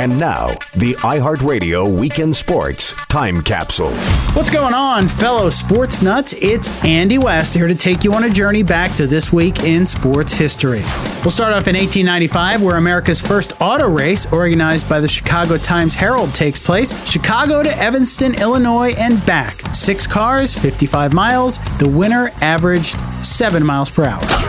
And now, the iHeartRadio Weekend Sports Time Capsule. What's going on, fellow sports nuts? It's Andy West here to take you on a journey back to this week in sports history. We'll start off in 1895, where America's first auto race, organized by the Chicago Times Herald, takes place. Chicago to Evanston, Illinois, and back. Six cars, 55 miles. The winner averaged 7 miles per hour.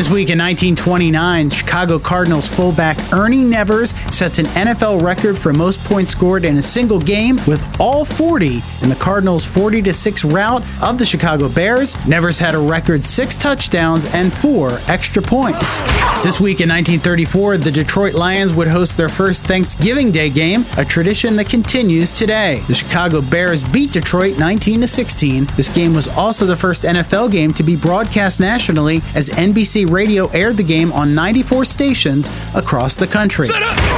This week in 1929, Chicago Cardinals fullback Ernie Nevers sets an NFL record for most points scored in a single game with all 40 in the Cardinals' 40 6 rout of the Chicago Bears. Nevers had a record 6 touchdowns and 4 extra points. This week in 1934, the Detroit Lions would host their first Thanksgiving Day game, a tradition that continues today. The Chicago Bears beat Detroit 19 16. This game was also the first NFL game to be broadcast nationally as NBC Radio aired the game on 94 stations across the country.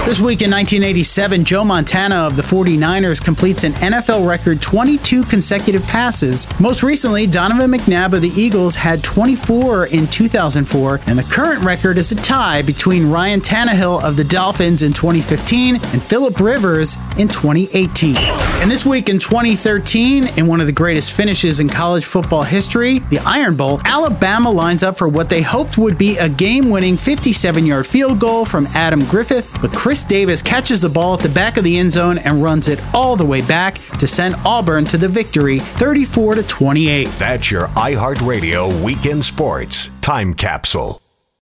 This week in 1987, Joe Montana of the 49ers completes an NFL record 22 consecutive passes. Most recently, Donovan McNabb of the Eagles had 24 in 2004, and the current record is a tie between Ryan Tannehill of the Dolphins in 2015 and Philip Rivers in 2018. And this week in 2013, in one of the greatest finishes in college football history, the Iron Bowl, Alabama lines up for what they hoped would be a game winning 57 yard field goal from Adam Griffith, but Chris Davis catches the ball at the back of the end zone and runs it all the way back to send Auburn to the victory 34 to 28. That's your iHeartRadio Weekend Sports Time Capsule.